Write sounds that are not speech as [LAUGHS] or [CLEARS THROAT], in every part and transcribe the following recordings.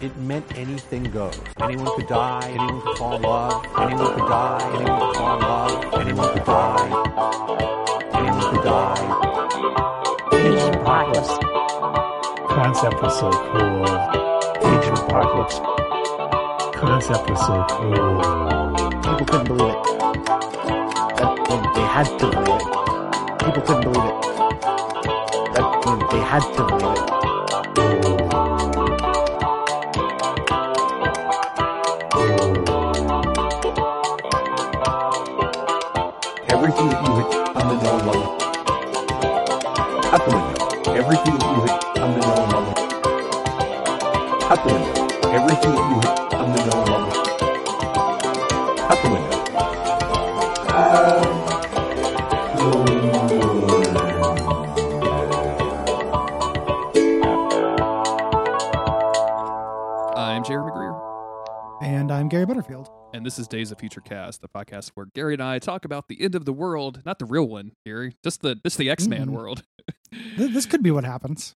it meant anything goes. Anyone could die, anyone could fall in love, anyone could die, anyone could fall in love, anyone could die, anyone could die. Age of Apocalypse. Concept was so cool. Age of Apocalypse. Concept was so cool. People couldn't believe it. That meant they had to believe it. People couldn't believe it. That meant they had to believe it. I'm Jeremy Greer, And I'm Gary Butterfield. and this is Days of Future Cast, the podcast where Gary and I talk about the end of the world, not the real one, Gary, just the just the X Man Mm. world. This could be what happens.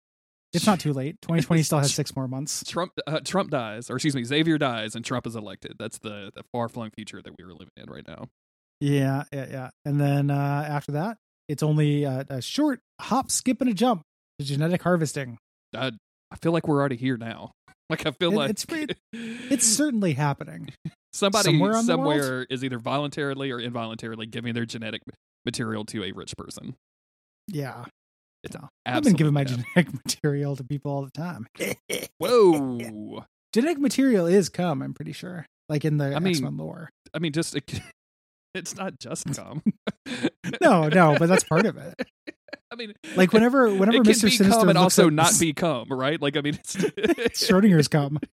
It's not too late. 2020 still has [LAUGHS] six more months. Trump uh, Trump dies, or excuse me, Xavier dies, and Trump is elected. That's the the far flung future that we are living in right now. Yeah, yeah, yeah. And then uh, after that, it's only a, a short hop, skip, and a jump to genetic harvesting. I I feel like we're already here now. Like I feel It- like it's pretty- [LAUGHS] It's certainly happening. somebody somewhere on the world. somewhere is either voluntarily or involuntarily giving their genetic material to a rich person. Yeah. It's No. I've been giving my absolutely genetic [LAUGHS] material to people all the time. [LAUGHS] Whoa. genetic material is cum, I'm pretty sure. Like in the I mean- X-Men lore. I mean, just it's not just cum. No, no, but that's part of it. [LAUGHS] I mean, Like whenever whenever Mr. be Sinister and looks also not this- be cum, right? Like, I mean, it's [LAUGHS] Schrodinger's cum. [LAUGHS]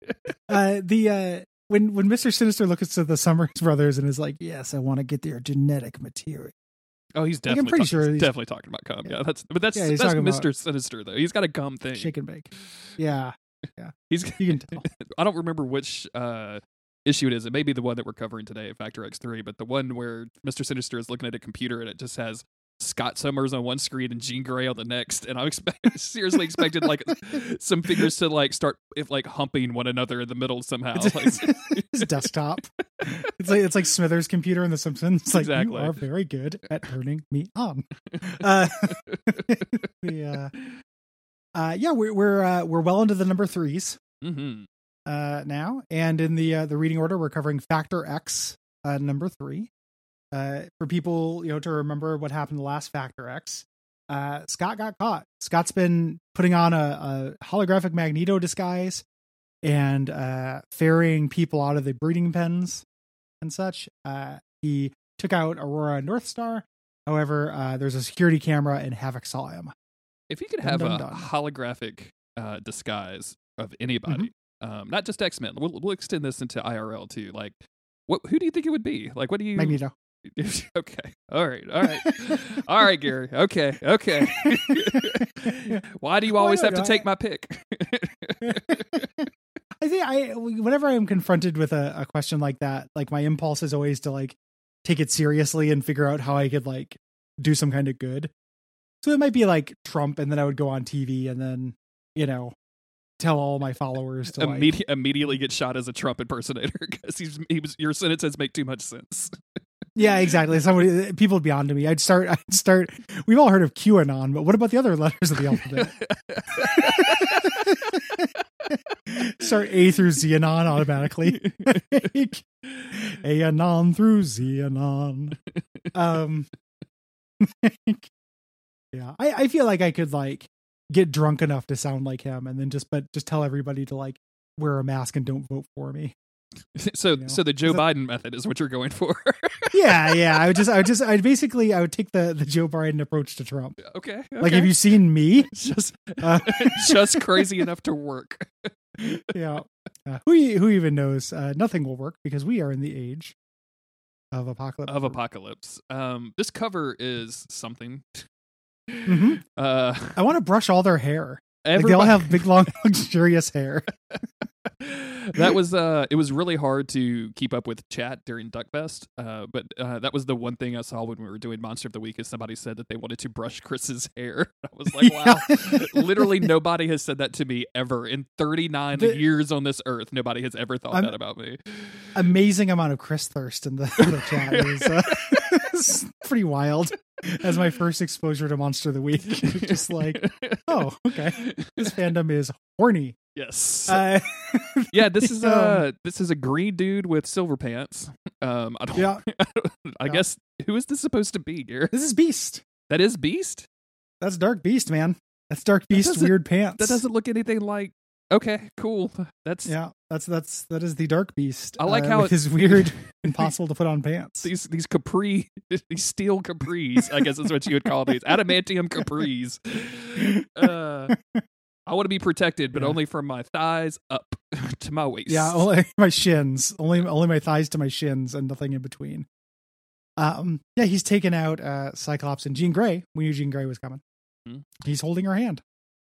Uh, the uh, when when Mr. Sinister looks at the Summers brothers and is like, "Yes, I want to get their genetic material." Oh, he's Like, I'm pretty talk- sure he's definitely talking about cum. Yeah, Yeah. that's but that's Yeah, that's Mister Sinister though. He's got a cum thing. Shake and bake. Yeah, yeah, He's you can tell. I don't remember which uh issue it is. It may be the one that we're covering today, Factor X three, but the one where Mister Sinister is looking at a computer and it just has Scott Summers on one screen and Jean Grey on the next, and I'm expect- [LAUGHS] seriously expected like some figures to like start if like humping one another in the middle somehow. It's, Like, his desktop. It's like it's like Smithers' computer in The Simpsons. It's like Exactly. you are very good at [LAUGHS] turning me on. Uh, [LAUGHS] the uh, uh, yeah, we're we're uh, we're well into the number threes. hmm uh, now, and in the uh, the reading order, we're covering Factor X, uh, number three. Uh, for people, you know, to remember what happened the last Factor X, uh, Scott got caught. Scott's been putting on a, a holographic Magneto disguise and uh, ferrying people out of the breeding pens and such. Uh, he took out Aurora and Northstar. However, uh, there's a security camera, and Havoc saw him. If you could Dun, have dun, a dun. holographic uh, disguise of anybody, Mm-hmm. um, not just X Men, we'll, we'll extend this into IRL too. Like, what? Who do you think it would be? Like, what do you? Magneto. [LAUGHS] okay. All right. All right. All right, Gary. Okay. Okay. [LAUGHS] Why do you always have to know. take my pick? [LAUGHS] I think I whenever I'm confronted with a, a question like that, like my impulse is always to like take it seriously and figure out how I could like do some kind of good. So it might be like Trump, and then I would go on TV and then you know tell all my followers to like, immediately get shot as a Trump impersonator because he's he was your sentences make too much sense. Yeah, exactly. Somebody people would be on to me. I'd start. I'd start. We've all heard of QAnon, but what about the other letters of the alphabet? [LAUGHS] start A through Xenon automatically. [LAUGHS] Anon through Xenon. Um, [LAUGHS] yeah, I, I feel like I could like get drunk enough to sound like him, and then just but just tell everybody to like wear a mask and don't vote for me. [LAUGHS] so know, so the Joe Biden method is what you're going for. [LAUGHS] Yeah, yeah. I would just, I would just, I basically, I would take the the Joe Biden approach to Trump. okay, okay. Like, have you seen me? [LAUGHS] just Uh, just crazy enough to work? yeah. Uh, who who even knows? Uh, nothing will work because we are in the age of apocalypse. of apocalypse. Um, this cover is something. Mhm. Uh, I want to brush all their hair. Like they all have big, long, luxurious hair. [LAUGHS] that was uh it was really hard to keep up with chat during duckfest uh but uh that was the one thing i saw when we were doing monster of the week is somebody said that they wanted to brush chris's [LAUGHS] hair i was like wow literally [LAUGHS] nobody has said that to me ever in 39 The- years on this earth nobody has ever thought I'm- that about me amazing amount of Chris thirst in the, the chat. It was, uh, it's pretty wild. As my first exposure to Monster of the Week, just like, oh, okay, this fandom is horny. Yes Uh, [LAUGHS] yeah this is um, uh this is a green dude with silver pants um i don't yeah, [LAUGHS] i Yeah. guess who is this supposed to be Garrett? this is Beast. that is beast That's Dark Beast, man. That's Dark Beast doesn't- weird pants. that doesn't look anything like okay cool that's Yeah, that's that's that is the Dark Beast. I like uh, how with it- his weird, [LAUGHS] impossible to put on pants. these these capri these steel capris i guess is what you would call these adamantium capris uh i want to be protected but Yeah. only from my thighs up [LAUGHS] to my waist Yeah, only [LAUGHS] my shins, only only my thighs to my shins, and nothing in between. Um, yeah, he's taken out uh Cyclops and Jean Grey. We knew Jean Grey was coming. Mhm. He's holding her hand.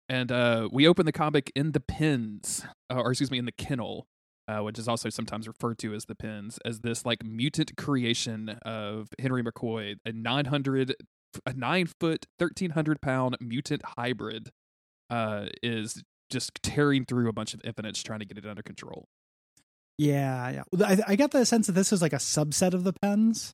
and uh we open the comic in the pins uh, or excuse me in the kennel uh, which is also sometimes referred to as the pins as this like mutant creation of henry mccoy a 900 a 9 foot 1300 pound mutant hybrid uh is just tearing through a bunch of infinites trying to get it under control Yeah, yeah. I, I got the sense that this is like a subset of the pens.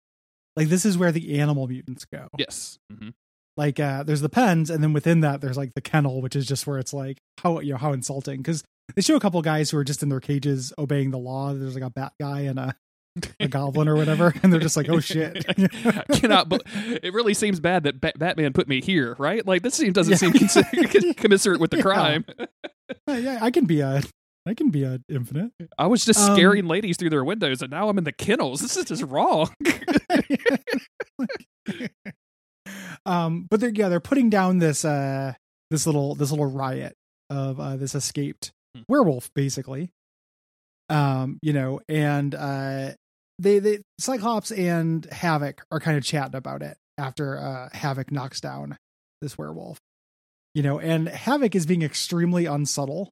Like this is where the animal mutants go. yes hmm Like uh there's the pens, and then within that there's like the kennel, which is just where it's like how you know how insulting because they show a couple guys who are just in their cages obeying the law. There's like a bat guy and a a goblin or whatever, [LAUGHS] and they're just like, oh shit. I [LAUGHS] cannot. But it really seems bad that Ba- Batman put me here, right? Like this seem doesn't Yeah. seem [LAUGHS] commiserate with the Yeah. crime. Yeah, I can be a I can be a infinite. I was just Um, scaring ladies through their windows, and now I'm in the kennels. This is just wrong. um, but they're yeah they're putting down this uh this little this little riot of uh this escaped Hmm. werewolf basically. Um, you know, and uh they they Cyclops and Havoc are kind of chatting about it after uh Havoc knocks down this werewolf. You know, and Havoc is being extremely unsubtle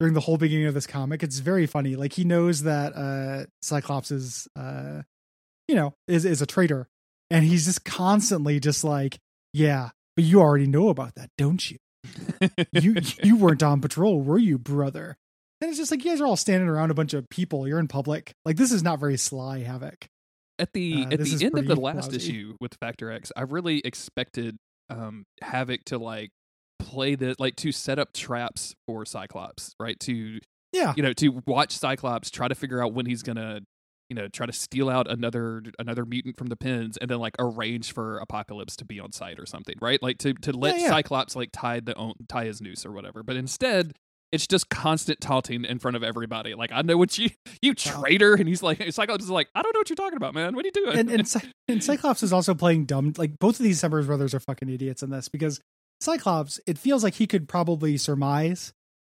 during the whole beginning of this comic. It's very funny. Like he knows that uh Cyclops is uh you know, is is a traitor. And he's just constantly just like, Yeah, but you already know about that, don't you? [LAUGHS] You you weren't on patrol, were you, brother? And it's just like you guys are all standing around a bunch of people. You're in public. Like this is not very sly havoc. at the Uh, at the end of the last lousy. issue with Factor X, I really expected um Havoc to like play the like to set up traps for Cyclops, right? To Yeah. you know to watch Cyclops try to figure out when he's gonna you know try to steal out another another mutant from the pins and then like arrange for Apocalypse to be on site or something, right? Like to to let Yeah, yeah. Cyclops like tie the own, tie his noose or whatever. But instead. It's just constant taunting in front of everybody. Like I know what you, [LAUGHS] you traitor, and he's like, Cyclops is like, I don't know what you're talking about, man. What are you doing? and and, [LAUGHS] Cy- and Cyclops is also playing dumb. Like both of these Summers brothers are fucking idiots in this because Cyclops, it feels like he could probably surmise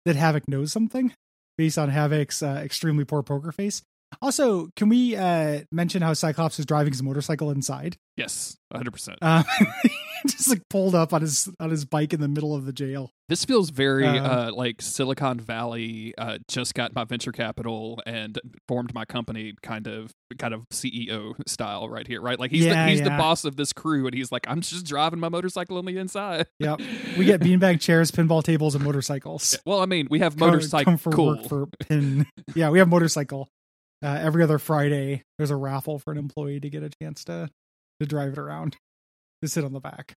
that Havoc knows something based on Havoc's uh, extremely poor poker face. Also, can we uh, mention how Cyclops is driving his motorcycle inside? yes, 100. percent Uh, [LAUGHS] [LAUGHS] just like pulled up on his on his bike in the middle of the jail. This feels very Um, uh, like Silicon Valley. Uh, just got my venture capital and formed my company, kind of kind of CEO style right here, right? Like he's Yeah, the, he's the boss of this crew, and he's like, I'm just driving my motorcycle on the inside. Yep. [LAUGHS] We get beanbag chairs, pinball tables, and motorcycles. Well, I mean, we have motorcycle. come for work for [LAUGHS] pin. Yeah, we have motorcycle. Uh, every other Friday, there's a raffle for an employee to get a chance to to drive it around, to sit on the back.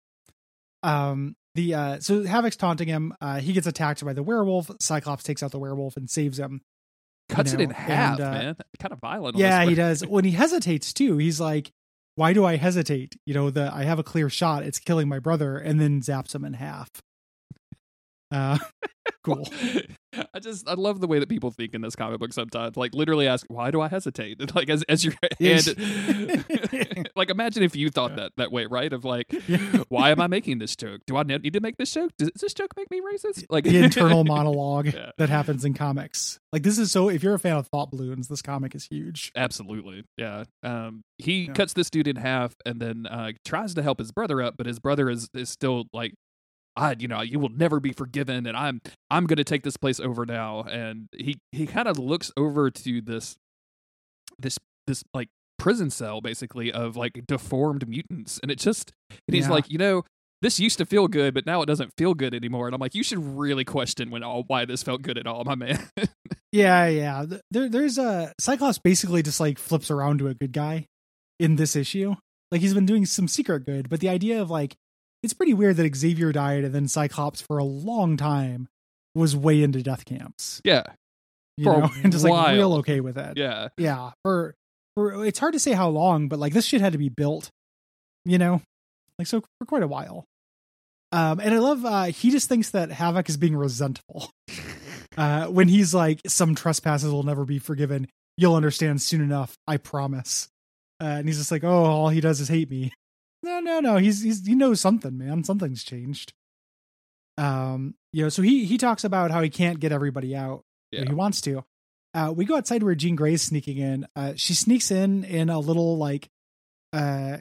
Um, the uh, so Havoc's taunting him. Uh, he gets attacked by the werewolf. Cyclops takes out the werewolf and saves him. Cuts you it in half, and, uh, man. Kind of violent. Yeah, he does. [LAUGHS] When he hesitates too, he's like, "Why do I hesitate? You know, the I have a clear shot. It's killing my brother," and then zaps him in half. Uh, [LAUGHS] [LAUGHS] cool. I just I love the way that people think in this comic book sometimes. Like literally ask, why do I hesitate? And, [LAUGHS] Like as as your [LAUGHS] hand like imagine if you thought that that way, right? Of like, why am I making this joke? Do I need to make this joke? Does this joke make me racist? Like the internal monologue Yeah. that happens in comics. Like this is so if you're a fan of thought balloons, this comic is huge. Absolutely. Yeah. Um he Yeah. cuts this dude in half and then uh tries to help his brother up, but his brother is is still like I, you know, you will never be forgiven, and I'm I'm going to take this place over now. And he he kind of looks over to this this this like prison cell basically of like deformed mutants, and it just and he's Yeah. like, you know. This used to feel good, but now it doesn't feel good anymore. And I'm like, you should really question when all why this felt good at all, my man. [LAUGHS] Yeah, yeah. There, there's a Cyclops basically just like flips around to a good guy in this issue. Like he's been doing some secret good, but the idea of like it's pretty weird that Xavier died and then Cyclops for a long time was way into death camps. yeah, You For a know, [LAUGHS] and just like while. real okay with it. yeah, Yeah. For for it's hard to say how long, but like this shit had to be built, you know? Like so for quite a while. Um and I love uh he just thinks that Havoc is being resentful. [LAUGHS] Uh when he's like some trespasses will never be forgiven. You'll understand soon enough, I promise. Uh, and he's just like, "Oh, all he does is hate me." No, no, no. He's he's he knows something, man. Something's changed. Um, you know, so he he talks about how he can't get everybody out. Yeah. He wants to. Uh, we go outside where Jean Grey's sneaking in. Uh, she sneaks in in a little like, uh,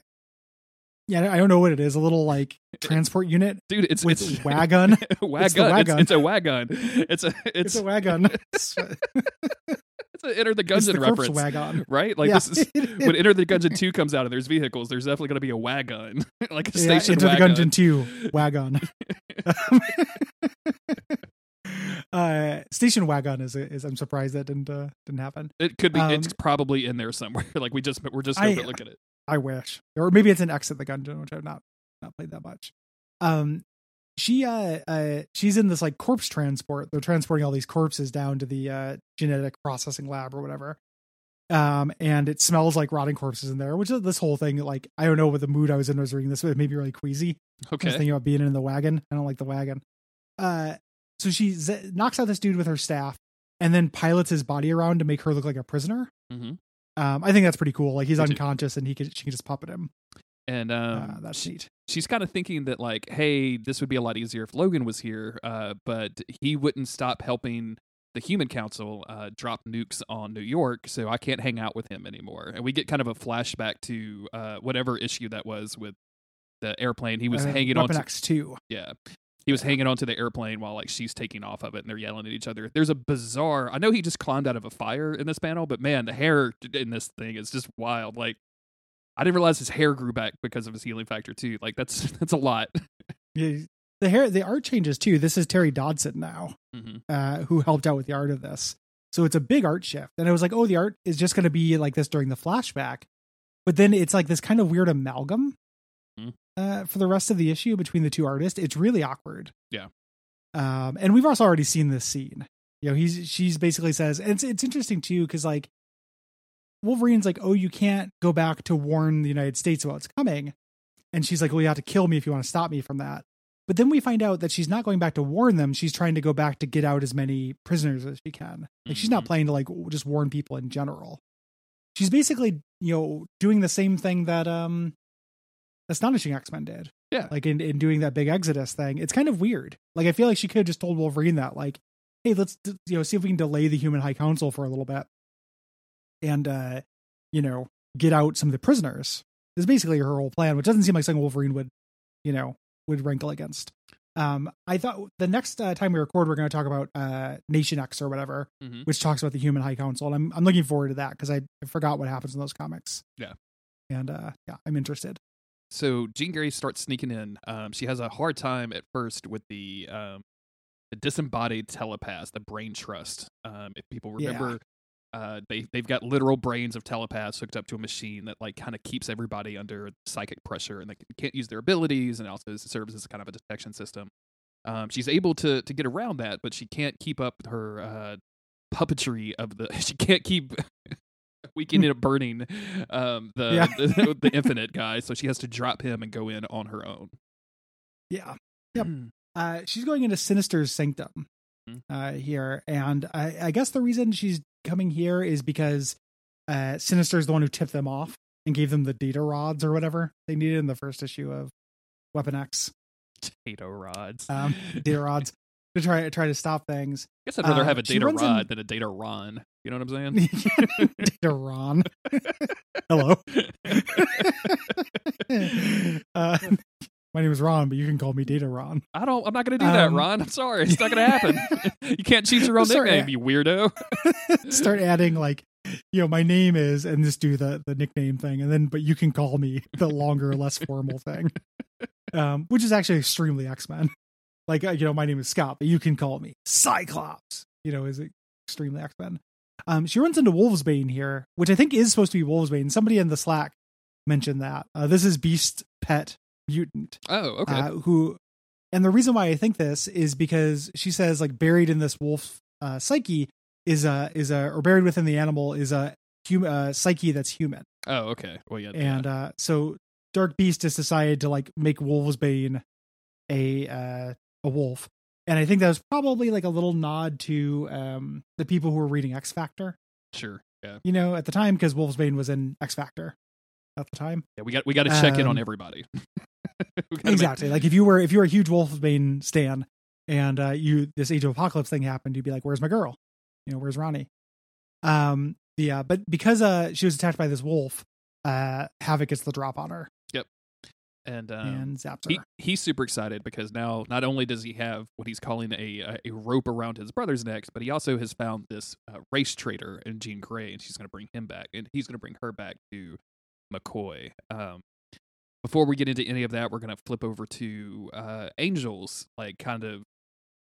yeah, I don't know what it is. A little like [LAUGHS] transport unit dude, it's with it's [LAUGHS] wagon. wagon. It's wagon. It's, it's a wagon. It's a it's, [LAUGHS] It's a wagon. It's it's Enter the it's the Gungeon reference, wagon. [LAUGHS] right? Like Yeah. this [LAUGHS] is when Enter the Gungeon two comes out and there's vehicles. There's definitely going to be a wagon, [LAUGHS] like a Yeah, station Enter wagon. the Gungeon 2 wagon. uh, station wagon is is I'm surprised that didn't uh, didn't happen. It could be. it's Um, probably in there somewhere. like we just we're just going to look at it. I wish, or maybe it's an exit the Gungeon, which I've not not played that much. Um, she uh, uh she's in this like corpse transport. They're transporting all these corpses down to the uh genetic processing lab or whatever. Um, and it smells like rotting corpses in there, which is this whole thing. Like I don't know what the mood I was in. I was reading this, but it made me really queasy. I was Okay. thinking about being in the wagon. I don't like the wagon. Uh, so she z- knocks out this dude with her staff, and then pilots his body around to make her look like a prisoner. hmm Um, I think that's pretty cool. Like he's Me too. unconscious, and he can she can just puppet him. And um, uh, that's she- she's kind of thinking that like, hey, this would be a lot easier if Logan was here, uh, but he wouldn't stop helping the Human Council uh, drop nukes on New York, so I can't hang out with him anymore. And we get kind of a flashback to uh, whatever issue that was with the airplane. He was Uh, hanging on to X two. yeah. He was hanging onto the airplane while like she's taking off of it and they're yelling at each other. There's a bizarre I know he just climbed out of a fire in this panel, but man, the hair in this thing is just wild. Like I didn't realize his hair grew back because of his healing factor too. Like that's [LAUGHS] that's a lot. Yeah, the hair, the art changes too. This is Terry Dodson now, hmm uh, who helped out with the art of this. So it's a big art shift. And I was like, oh, the art is just going to be like this during the flashback, but then it's like this kind of weird amalgam Hmm. uh, for the rest of the issue between the two artists. It's really awkward. Yeah. Um, and we've also already seen this scene. You know, he's she's basically says, and it's it's interesting too because like Wolverine's like, oh, you can't go back to warn the United States about what's coming, and she's like, well, you have to kill me if you want to stop me from that. But then we find out that she's not going back to warn them. She's trying to go back to get out as many prisoners as she can. Like she's not Mhm. planning to like just warn people in general. She's basically, you know, doing the same thing that um Astonishing X-Men did. Yeah. Like in, in doing that big Exodus thing. It's kind of weird. Like I feel like she could have just told Wolverine that, like, hey, let's you know, see if we can delay the human high council for a little bit. And uh, you know, get out some of the prisoners. Is basically her whole plan, which doesn't seem like something Wolverine would, you know, would rankle against. Um, I thought the next uh, time we record, we're going to talk about uh, Nation X or whatever, hmm which talks about the Human High Council, and I'm I'm looking forward to that because I, I forgot what happens in those comics. Yeah. and uh, yeah, I'm interested. So Jean Grey starts sneaking in. Um, she has a hard time at first with the um, the disembodied telepath, the brain trust. Um, if people Yeah. Uh, they they've got literal brains of telepaths hooked up to a machine that like kind of keeps everybody under psychic pressure, and they can't use their abilities, and also serves as kind of a detection system. Um, she's able to to get around that, but she can't keep up her uh, puppetry of the. [LAUGHS] She can't keep. [LAUGHS] Weekend up burning um, the, Yeah. the the infinite guy, so she has to drop him and go in on her own. Yeah, [CLEARS THROAT] Yep. uh, she's going into Sinister's sanctum Mhm. uh, here, and I, I guess the reason she's coming here is because uh, Sinister is the one who tipped them off and gave them the data rods or whatever they needed in the first issue of Weapon X. Data rods. Um, data rods to try try to stop things. I guess I'd rather have a data rod in- than a data ron. You know what I'm saying? [LAUGHS] [LAUGHS] data Ron. [LAUGHS] Hello. uh, my name is Ron, but you can call me Data Ron. I don't. I'm not going to do that, Um, Ron. I'm sorry. It's not going to happen. [LAUGHS] [LAUGHS] you can't choose your own nickname, you weirdo. [LAUGHS] Start adding like, you know, my name is, and just do the the nickname thing, and then but you can call me the longer, less formal thing, um, which is actually extremely X Men. Like, uh, you know, my name is Scott, but you can call me Cyclops. You know, is extremely X Men. Um, she runs into Wolvesbane here, which I think is supposed to be Wolvesbane. Somebody in the Slack mentioned that. Uh, this is Beast Pet Mutant. Oh, okay. uh, who and the reason why I think this is because she says like buried in this wolf uh, psyche is a is a or buried within the animal is a human uh, psyche that's human oh, okay. Well, yeah. and uh so dark beast has decided to like make wolvesbane a uh a wolf and i think that was probably like a little nod to um the people who were reading x factor sure. Yeah. you know at the time because wolvesbane was in x factor at the time Yeah. We got. We got to check in on Um, everybody. [LAUGHS] [LAUGHS] Gotta make- exactly. Like if you were if you were a huge wolfsbane stan and uh you this age of apocalypse thing happened you'd be like where's my girl? You know where's ronnie? Um yeah but because uh she was attacked by this wolf uh havoc gets the drop on her. Yep. and um, and zaps he, her he's super excited because now not only does he have what he's calling a a- a rope around his brother's neck, but he also has found this uh, race traitor in Jean Grey, and she's going to bring him back, and he's going to bring her back to McCoy. Um, before we get into any of that, we're going to flip over to uh, Angels, like kind of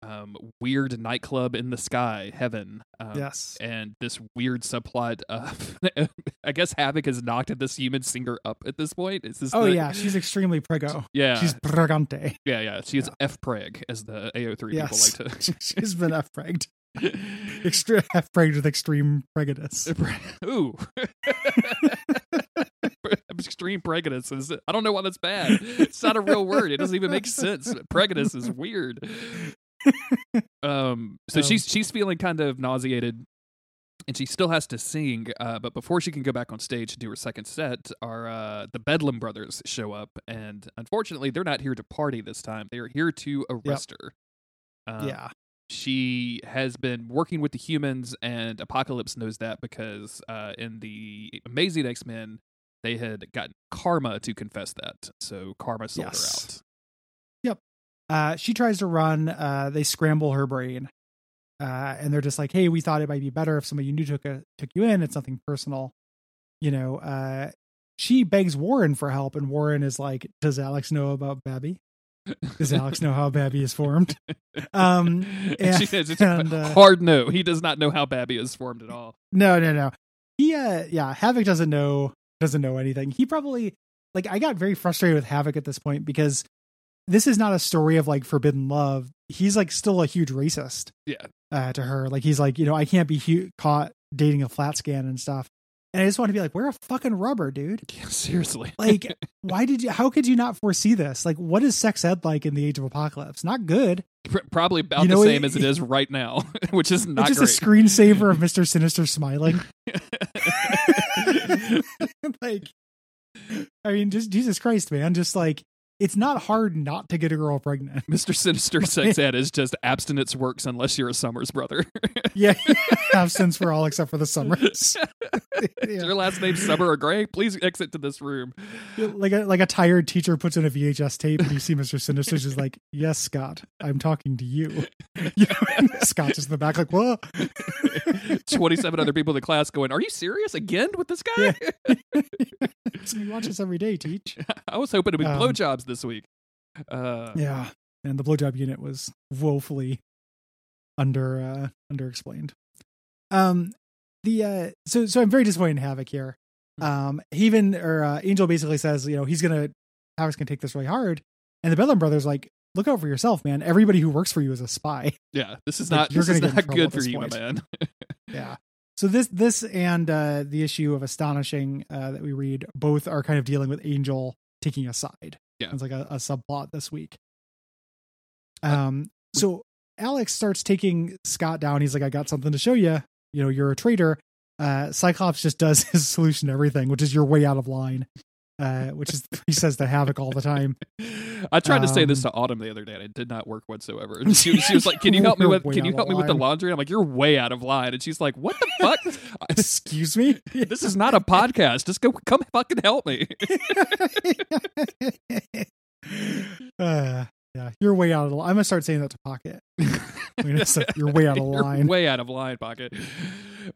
um, weird nightclub in the sky, heaven. Um, yes and this weird subplot of [LAUGHS] I guess Havoc has knocked this human singer up at this point. Is this oh the- yeah she's extremely prego [LAUGHS] yeah she's pregante yeah yeah she is yeah. F preg as the AO3 yes people like to [LAUGHS] she's been f-pregged extreme f-pregged with extreme prejudice Ooh. Extreme prejudice is. I don't know why that's bad. It's not a real word. It doesn't even make sense. Prejudice is weird. [LAUGHS] Um. So Um, she's she's feeling kind of nauseated, and she still has to sing. Uh. But before she can go back on stage to do her second set, our uh the Bedlam brothers show up, and unfortunately, they're not here to party this time. They are here to arrest her. Um, yeah she has been working with the humans, and Apocalypse knows that because uh, in the Amazing X Men, they had gotten Karma to confess that. So Karma sold Yes. her out. uh, she tries to run. Uh, they scramble her brain, uh, and they're just like, "Hey, we thought it might be better if somebody you knew took a, took you in. It's nothing personal, you know." Uh, she begs Warren for help, and Warren is like, "Does Alex know about Babby? Does Alex know how Babby is formed?" [LAUGHS] Um, and she says it's and, a uh, hard no. He does not know how Babby is formed at all. No, no, no. He, uh, yeah, Havoc doesn't know doesn't know anything. He probably like I got very frustrated with Havoc at this point because this is not a story of like forbidden love. He's like still a huge racist. Yeah. Uh, to her, like he's like, you know, I can't be hu- caught dating a flat scan and stuff. And I just want to be like, we're a fucking rubber, dude. [LAUGHS] Yeah, seriously. [LAUGHS] Like, why did you? How could you not foresee this? Like, what is sex ed like in the age of apocalypse? Not good. Pr- probably about You know, the same it- as it is [LAUGHS] right now, which is not it's just a screensaver of Mister Sinister smiling. [LAUGHS] like i mean just jesus christ man just like it's not hard not to get a girl pregnant [LAUGHS] Mr. Sinister [LAUGHS] Sex Ed is just abstinence works unless you're a Summers brother. yeah absence for all except for the summers [LAUGHS] Is your last name Summer or Gray? Please exit to this room. like a like a tired teacher puts in a vhs tape and you see mr sinister just like yes scott i'm talking to you, [LAUGHS] you know, scott's just in the back like whoa [LAUGHS] 27 other people in the class going, Are you serious again with this guy? so we watch this every day teach I was hoping it would be Um, blowjobs this week. Uh, yeah and the blowjob unit was woefully under uh underexplained um the uh so so i'm very disappointed in havoc here. Um he even or uh, angel basically says you know he's gonna havoc's gonna take this really hard. And the Bedlam brothers like look out for yourself man. Everybody who works for you is a spy. Yeah, this is Like, not you're this gonna get not good for you, point. man. [LAUGHS] yeah. So this this and uh the issue of astonishing uh that we read both are kind of dealing with angel taking a side. Yeah. it's like a, a subplot this week. Um so alex starts taking scott down. He's like i got something to show you you know you're a traitor uh cyclops just does [LAUGHS] his solution to everything which is you're way out of line uh which is he says to havoc all the time I tried to say this Um, to Autumn the other day, and it did not work whatsoever. She, she was like, "Can you help me [LAUGHS] with? Can you help me with the line. laundry?" I'm like, "You're way out of line," and she's like, "What the fuck? [LAUGHS] excuse me this is not a podcast. Just go, come fucking help me." uh, yeah, you're way out of the. I'm gonna start saying that to Pocket. [LAUGHS] I'm you're way out of [LAUGHS] You're line. way out of line, Pocket.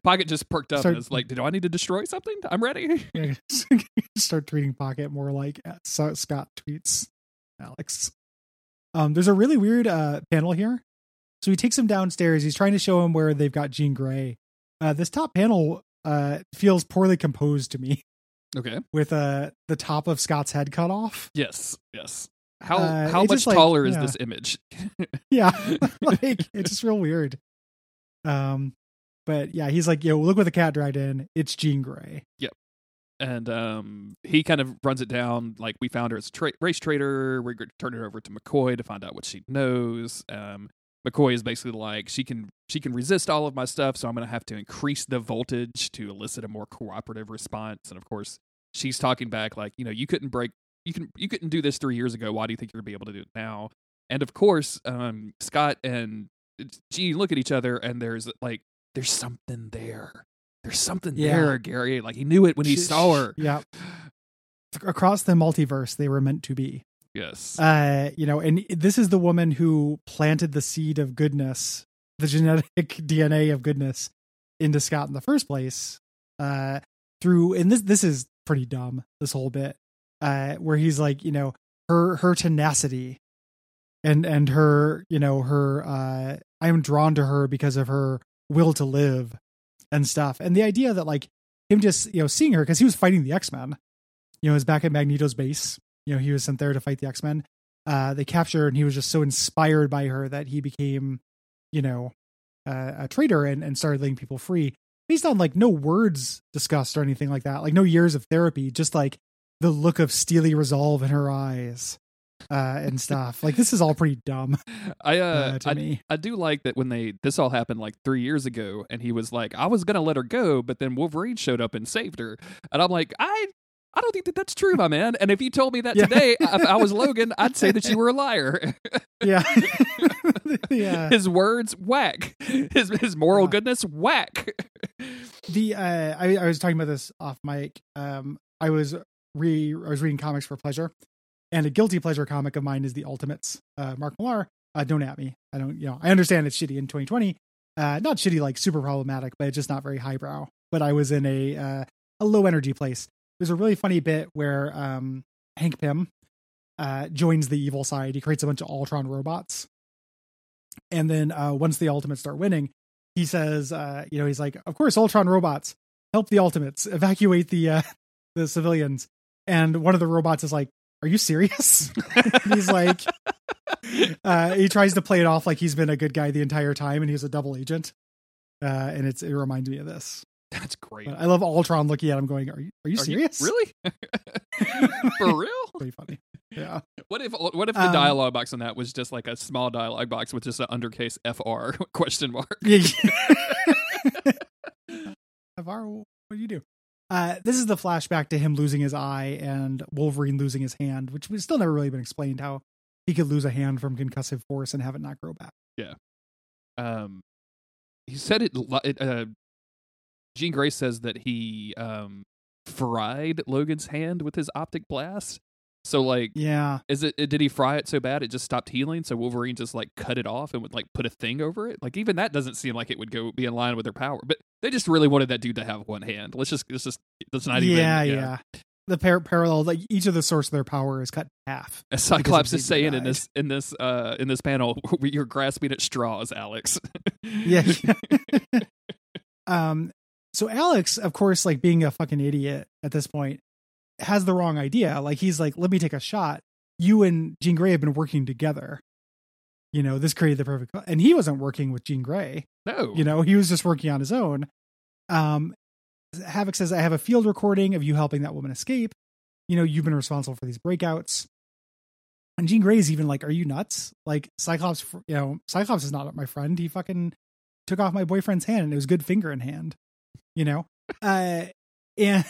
Pocket just perked up Start- and is like, "Do I need to destroy something? I'm ready." [LAUGHS] Start treating Pocket more like uh, Scott tweets Alex. Um, there's a really weird uh, panel here. So he takes him downstairs. He's trying to show him where they've got Jean Grey. Uh, this top panel uh, feels poorly composed to me, Okay. with uh, the top of Scott's head cut off. Yes. Yes. How Uh, how much just like- taller is yeah. this image? [LAUGHS] Yeah, [LAUGHS] like it's just real weird. Um, but yeah, he's like, "Yo, look what the cat dragged in. It's Jean Grey. Yep. And um, he kind of runs it down like we found her as a tra- race traitor. We're going to turn it over to McCoy to find out what she knows. Um, McCoy is basically like she can she can resist all of my stuff, so I'm going to have to increase the voltage to elicit a more cooperative response. And of course, she's talking back like, you know, you couldn't break you can you couldn't do this three years ago. Why do you think you're going to be able to do it now? And of course, um, Scott and Jean look at each other, and there's like there's something there. There's something Yeah. there, Gary. Like he knew it when he saw her. Yeah, [SIGHS] across the multiverse, they were meant to be. Yes. uh you know and this is the woman who planted the seed of goodness the genetic [LAUGHS] dna of goodness into scott in the first place uh through and this this is pretty dumb this whole bit uh where he's like you know her her tenacity and and her you know her uh i am drawn to her because of her will to live and stuff. And the idea that like him just you know seeing her because he was fighting the x-men you know was back at magneto's base you know he was sent there to fight the x-men. Uh they captured and he was just so inspired by her that he became you know uh, a traitor and, and started letting people free. Based on like no words discussed or anything like that like no years of therapy just like the look of steely resolve in her eyes uh and stuff like this is all pretty dumb [LAUGHS] I uh, uh, to I, me I do like that when they this all happened like three years ago, and he was like, I was gonna let her go, but then Wolverine showed up and saved her, and I'm like, I. I don't think that that's true, my man. And if you told me that Yeah. today, if I was [LAUGHS] Logan, I'd say that you were a liar. [LAUGHS] yeah yeah His words, whack. His his moral Yeah. goodness, whack. the uh I, I was talking about this off mic um i was re i was reading comics for pleasure and a guilty pleasure comic of mine is the ultimates uh mark millar uh don't at me. I don't you know i understand it's shitty in 2020 uh not shitty like super problematic but it's just not very highbrow. But i was in a uh a low energy place. There's a really funny bit where um hank pym uh joins the evil side. He creates a bunch of ultron robots. And then uh once the ultimates start winning he says, uh, you know, he's like, of course, Ultron robots help the Ultimates evacuate the uh, [LAUGHS] the civilians. And one of the robots is like, "Are you serious?" [LAUGHS] He's like, uh, he tries to play it off like he's been a good guy the entire time, and he's a double agent. Uh, and it's it reminds me of this. That's great. But I love Ultron looking at him, going, "Are you are you Are serious?" really? [LAUGHS] For real? Pretty funny. Yeah. What if what if the Um, dialogue box on that was just like a small dialogue box with just an undercase FR [LAUGHS] question mark? Yeah. Avar, what do you do? Uh, this is the flashback to him losing his eye and Wolverine losing his hand, which was still never really been explained how he could lose a hand from concussive force and have it not grow back. Yeah. Um he said it, it uh Jean Grey says that he um fried Logan's hand with his optic blast. So like Yeah. is it did he fry it so bad it just stopped healing so Wolverine just like cut it off and would like put a thing over it? Like even that doesn't seem like it would go be in line with their power. But they just really wanted that dude to have one hand. Let's just let's just let's not even yeah, yeah, The par- parallel, like each of the source of their power is cut in half. As Cyclops is saying in this in this uh in this panel, [LAUGHS] you're grasping at straws, Alex. Yeah. [LAUGHS] [LAUGHS] um. So Alex, of course, like being a fucking idiot at this point, has the wrong idea. Like he's like, "Let me take a shot." You and Jean Grey have been working together. You know, this created the perfect. And he wasn't working with Jean Grey. no, You know, he was just working on his own. Um, Havoc says, "I have a field recording of you helping that woman escape. You know, you've been responsible for these breakouts." And Jean Grey's even like, "Are you nuts? Like Cyclops, you know, Cyclops is not my friend. He fucking took off my boyfriend's hand, and it was good finger in hand, you know." uh, [LAUGHS] and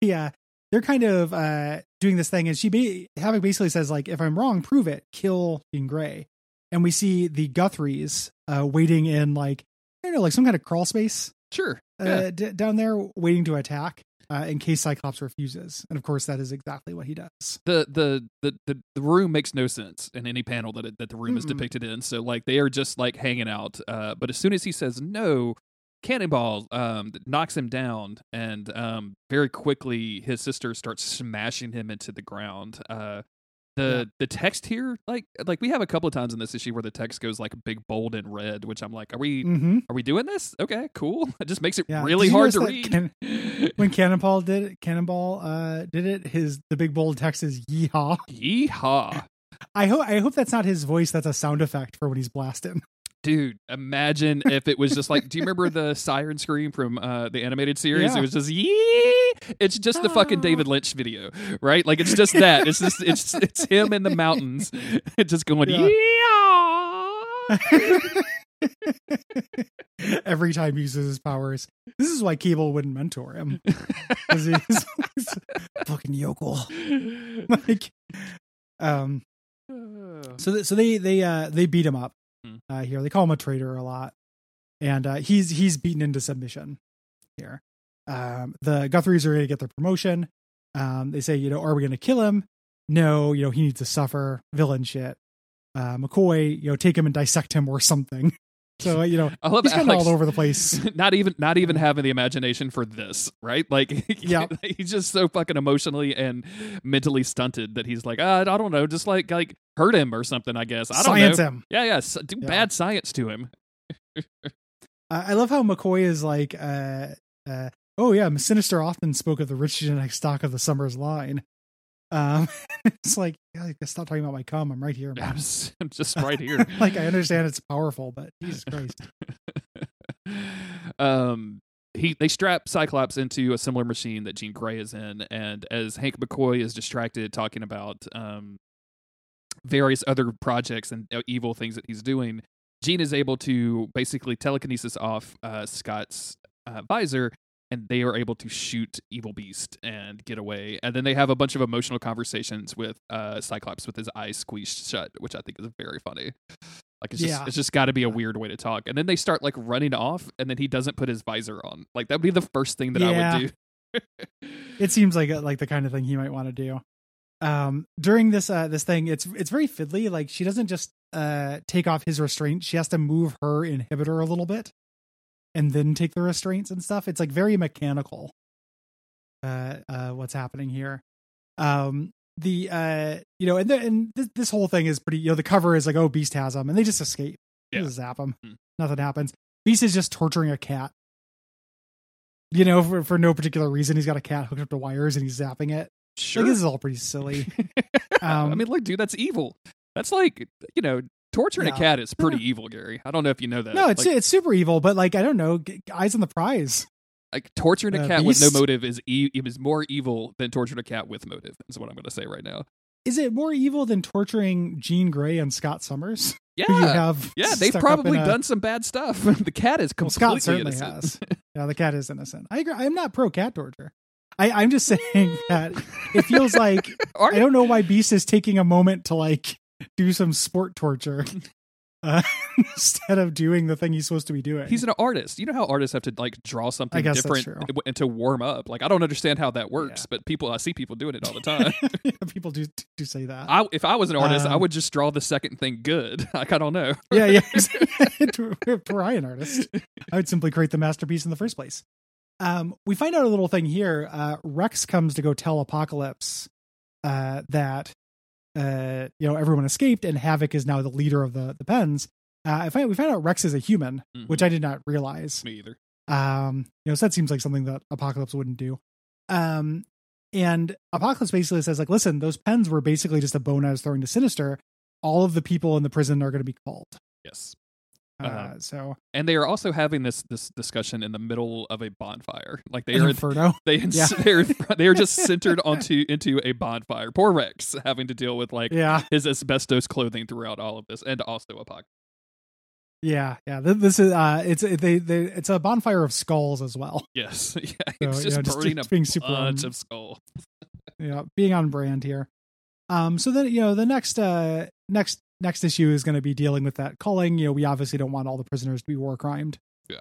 yeah, they're kind of uh doing this thing, and she ba- Havoc basically says like, "If I'm wrong, prove it. Kill Jean Grey." And we see the Guthries uh waiting in like I don't know, like some kind of crawl space sure. uh, yeah. d- down there waiting to attack. uh, in case Cyclops refuses. And of course, that is exactly what he does. the the the the, the room makes no sense in any panel that it, that the room is Mm-mm. depicted in. So like they are just like hanging out. Uh, but as soon as he says no, Cannonball um knocks him down, and um very quickly his sister starts smashing him into the ground. Uh, the Yeah. the text here, like like we have a couple of times in this issue where the text goes like big bold and red, which I'm like, are we Mm-hmm. are we doing this? Okay, cool. [LAUGHS] It just makes it Yeah. really hard to read. [LAUGHS] When Cannonball did it, Cannonball uh, did it, his the big bold text is "Yeehaw." Yeehaw. I hope I hope that's not his voice. That's a sound effect for when he's blasting. Dude, imagine if it was just like, do you remember the [LAUGHS] siren scream from uh, the animated series? Yeah. It was just yee. It's just the fucking David Lynch video, right? Like it's just that. It's just it's it's him in the mountains, [LAUGHS] just going Yeah. yeah. Every time he uses his powers, this is why Cable wouldn't mentor him [LAUGHS] because he's, he's fucking yokel. like, um, [SIGHS] so th- so they they uh they beat him up Hmm. uh, here. They call him a traitor a lot, and uh, he's he's beaten into submission here. Um, the Guthries are going to get their promotion. Um, they say, you know, are we going to kill him? No, you know, he needs to suffer villain shit. Uh, McCoy, you know, take him and dissect him or something. [LAUGHS] So [LAUGHS] you know, I love he's kind of all over the place. [LAUGHS] not even not even having the imagination for this, right? Like [LAUGHS] Yeah. he's just so fucking emotionally and mentally stunted that he's like, uh, I don't know, just like like hurt him or something. I guess I don't Science know. him. Yeah, yeah, do Yeah. bad science to him. I love how McCoy is like, uh, uh, oh yeah, Sinister often spoke of the rich genetic stock of the Summers line. Um, [LAUGHS] it's like, yeah, stop talking about my cum. I'm right here. [LAUGHS] I'm just, I'm just right here. [LAUGHS] like I understand it's powerful, but Jesus Christ. um he they strap Cyclops into a similar machine that Jean Grey is in, and as Hank McCoy is distracted talking about um various other projects and uh, evil things that he's doing, Jean is able to basically telekinesis off uh, Scott's uh, visor. And they are able to shoot Evil Beast and get away. And then they have a bunch of emotional conversations with uh, Cyclops with his eyes squeezed shut, which I think is very funny. Like it's just it's just got to be a weird way to talk. And then they start like running off, and then he doesn't put his visor on. Like that'd be the first thing that I would do. It [LAUGHS] seems like like the kind of thing he might want to do. Um, during this uh this thing, it's it's very fiddly. Like she doesn't just uh take off his restraint; she has to move her inhibitor a little bit, and then take the restraints and stuff. It's like very mechanical. Uh, uh, what's happening here? Um, the uh, you know, and the, and this, this whole thing is pretty. You know, the cover is like, oh, Beast has them, and they just escape. They Yeah. just zap them. Hmm. Nothing happens. Beast is just torturing a cat. You know, for for no particular reason, he's got a cat hooked up to wires and he's zapping it. sure. Like this is all pretty silly. [LAUGHS] I Um, mean, look, dude, that's evil. That's like you know, torturing a cat is pretty evil, Gary. I don't know if you know that. no, it's like, it's super evil, but like I don't know, eyes on the prize. like torturing a uh, cat with no motive is e- is more evil than torturing a cat with motive. Is what I'm going to say right now. Is it more evil than torturing Jean Grey and Scott Summers? [LAUGHS] Yeah, yeah, they've probably a- done some bad stuff. [LAUGHS] the cat is Well, Scott certainly innocent. has. Yeah, the cat is innocent. I agree. I'm not pro cat torture. I, I'm just saying [LAUGHS] that it feels like I don't know why Beast is taking a moment to like do some sport torture [LAUGHS] uh, [LAUGHS] instead of doing the thing he's supposed to be doing. He's an artist. You know how artists have to like draw something I different and to warm up. Like I don't understand how that works, Yeah. but people I see people doing it all the [LAUGHS] time. people do do say that. I, if I was an artist, I Um, would just draw the second thing good. Like I don't know. yeah, yeah. Ryan artist, I would simply create the masterpiece in the first place. Um, we find out a little thing here. Uh, Rex comes to go tell Apocalypse uh, that uh, you know everyone escaped and Havoc is now the leader of the the Pens. Uh, I find we find out Rex is a human, Mhm. which I did not realize. Me either. Um, you know, so that seems like something that Apocalypse wouldn't do. Um, and Apocalypse basically says, like, listen, those pens were basically just a bone I was throwing to Sinister. All of the people in the prison are going to be called. Yes. Uh, Uh-huh. so And they are also having this this discussion in the middle of a bonfire. Like they are Inferno. [LAUGHS] they Yeah. [LAUGHS] they're they are just centered [LAUGHS] onto into a bonfire. Poor Rex having to deal with like Yeah, his asbestos clothing throughout all of this, and also a apocalypse. yeah, yeah. This is uh, it's they, they it's a bonfire of skulls as well. Yes, yeah, So, it's you just know, burning just a being super bunch on- of skull. Yeah, being on brand here. Um, so then you know the next uh next next issue is going to be dealing with that culling. You know, we obviously don't want all the prisoners to be war crimed. Yeah.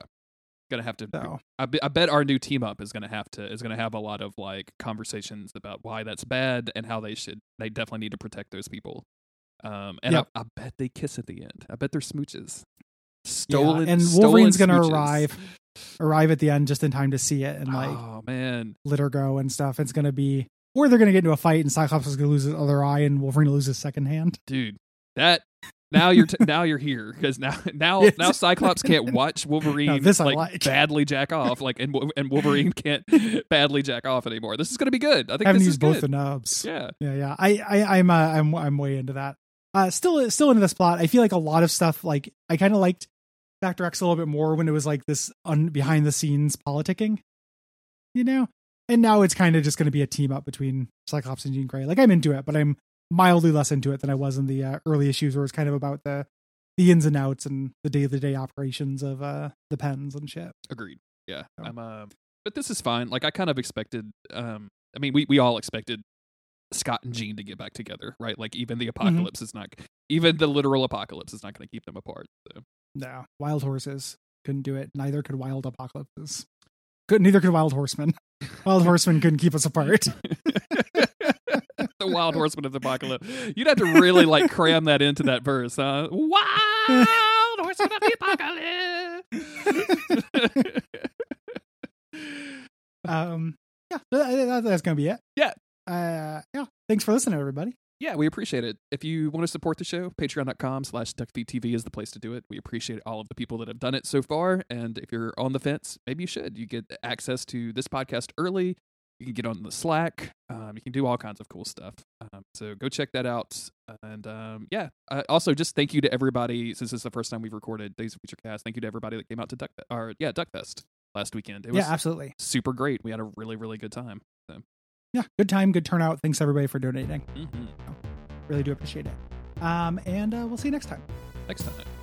gonna have to. So I, be- I bet our new team up is gonna have to is gonna have a lot of like conversations about why that's bad and how they should they definitely need to protect those people. Um, and Yep. I, I bet they kiss at the end. I bet they're smooches. Stolen and stolen Wolverine's gonna smooches. arrive. arrive at the end just in time to see it and like oh man, let her go and stuff. It's gonna be or they're gonna get into a fight and Cyclops is gonna lose his other eye and Wolverine will lose his second hand. dude, that now you're t- now you're here because now now now Cyclops can't watch Wolverine this like, like. badly jack off like and and Wolverine can't badly jack off anymore. This is gonna be good. I think I haven't this used is both the nubs. yeah, yeah, yeah. I, I, I'm, uh, I'm, I'm way into that. Uh, still, still into this plot. I feel like a lot of stuff. Like I kind of liked Factor X a little bit more when it was like this un- behind the scenes politicking, you know. And now it's kind of just going to be a team up between Cyclops and Jean Grey. Like I'm into it, but I'm mildly less into it than I was in the uh, early issues, where it's kind of about the the ins and outs and the day to day operations of uh the pens and shit. agreed. Yeah, So. I'm. Uh, but this is fine. Like I kind of expected. Um, I mean, we we all expected Scott and Jean to get back together, right? Like even the Mm-hmm. apocalypse is not. Even the literal apocalypse is not going to keep them apart. So. No, wild horses couldn't do it. Neither could wild apocalypses. Could neither could wild horsemen. [LAUGHS] Wild horsemen couldn't keep us apart. [LAUGHS] the wild horseman of the apocalypse. You'd have to really like cram that into that verse, huh? Wild horseman of the apocalypse. [LAUGHS] Um, yeah, that- that- that's gonna be it. Yeah. Uh, yeah. Thanks for listening, everybody. yeah, we appreciate it. If you want to support the show, patreon.com slash duckfeedtv is the place to do it. We appreciate all of the people that have done it so far. And if you're on the fence, maybe you should. You get access to this podcast early. You can get on the Slack. Um, you can do all kinds of cool stuff. Um, so go check that out. And um, yeah, uh, also just thank you to everybody. Since this is the first time we've recorded Days of Future Cast, thank you to everybody that came out to Duck or yeah Duckfest last weekend. It was Yeah, absolutely. super great. We had a really really good time. Yeah, good time, good turnout. Thanks everybody for donating. hmm Really do appreciate it. Um, and uh, we'll see you next time. Next time.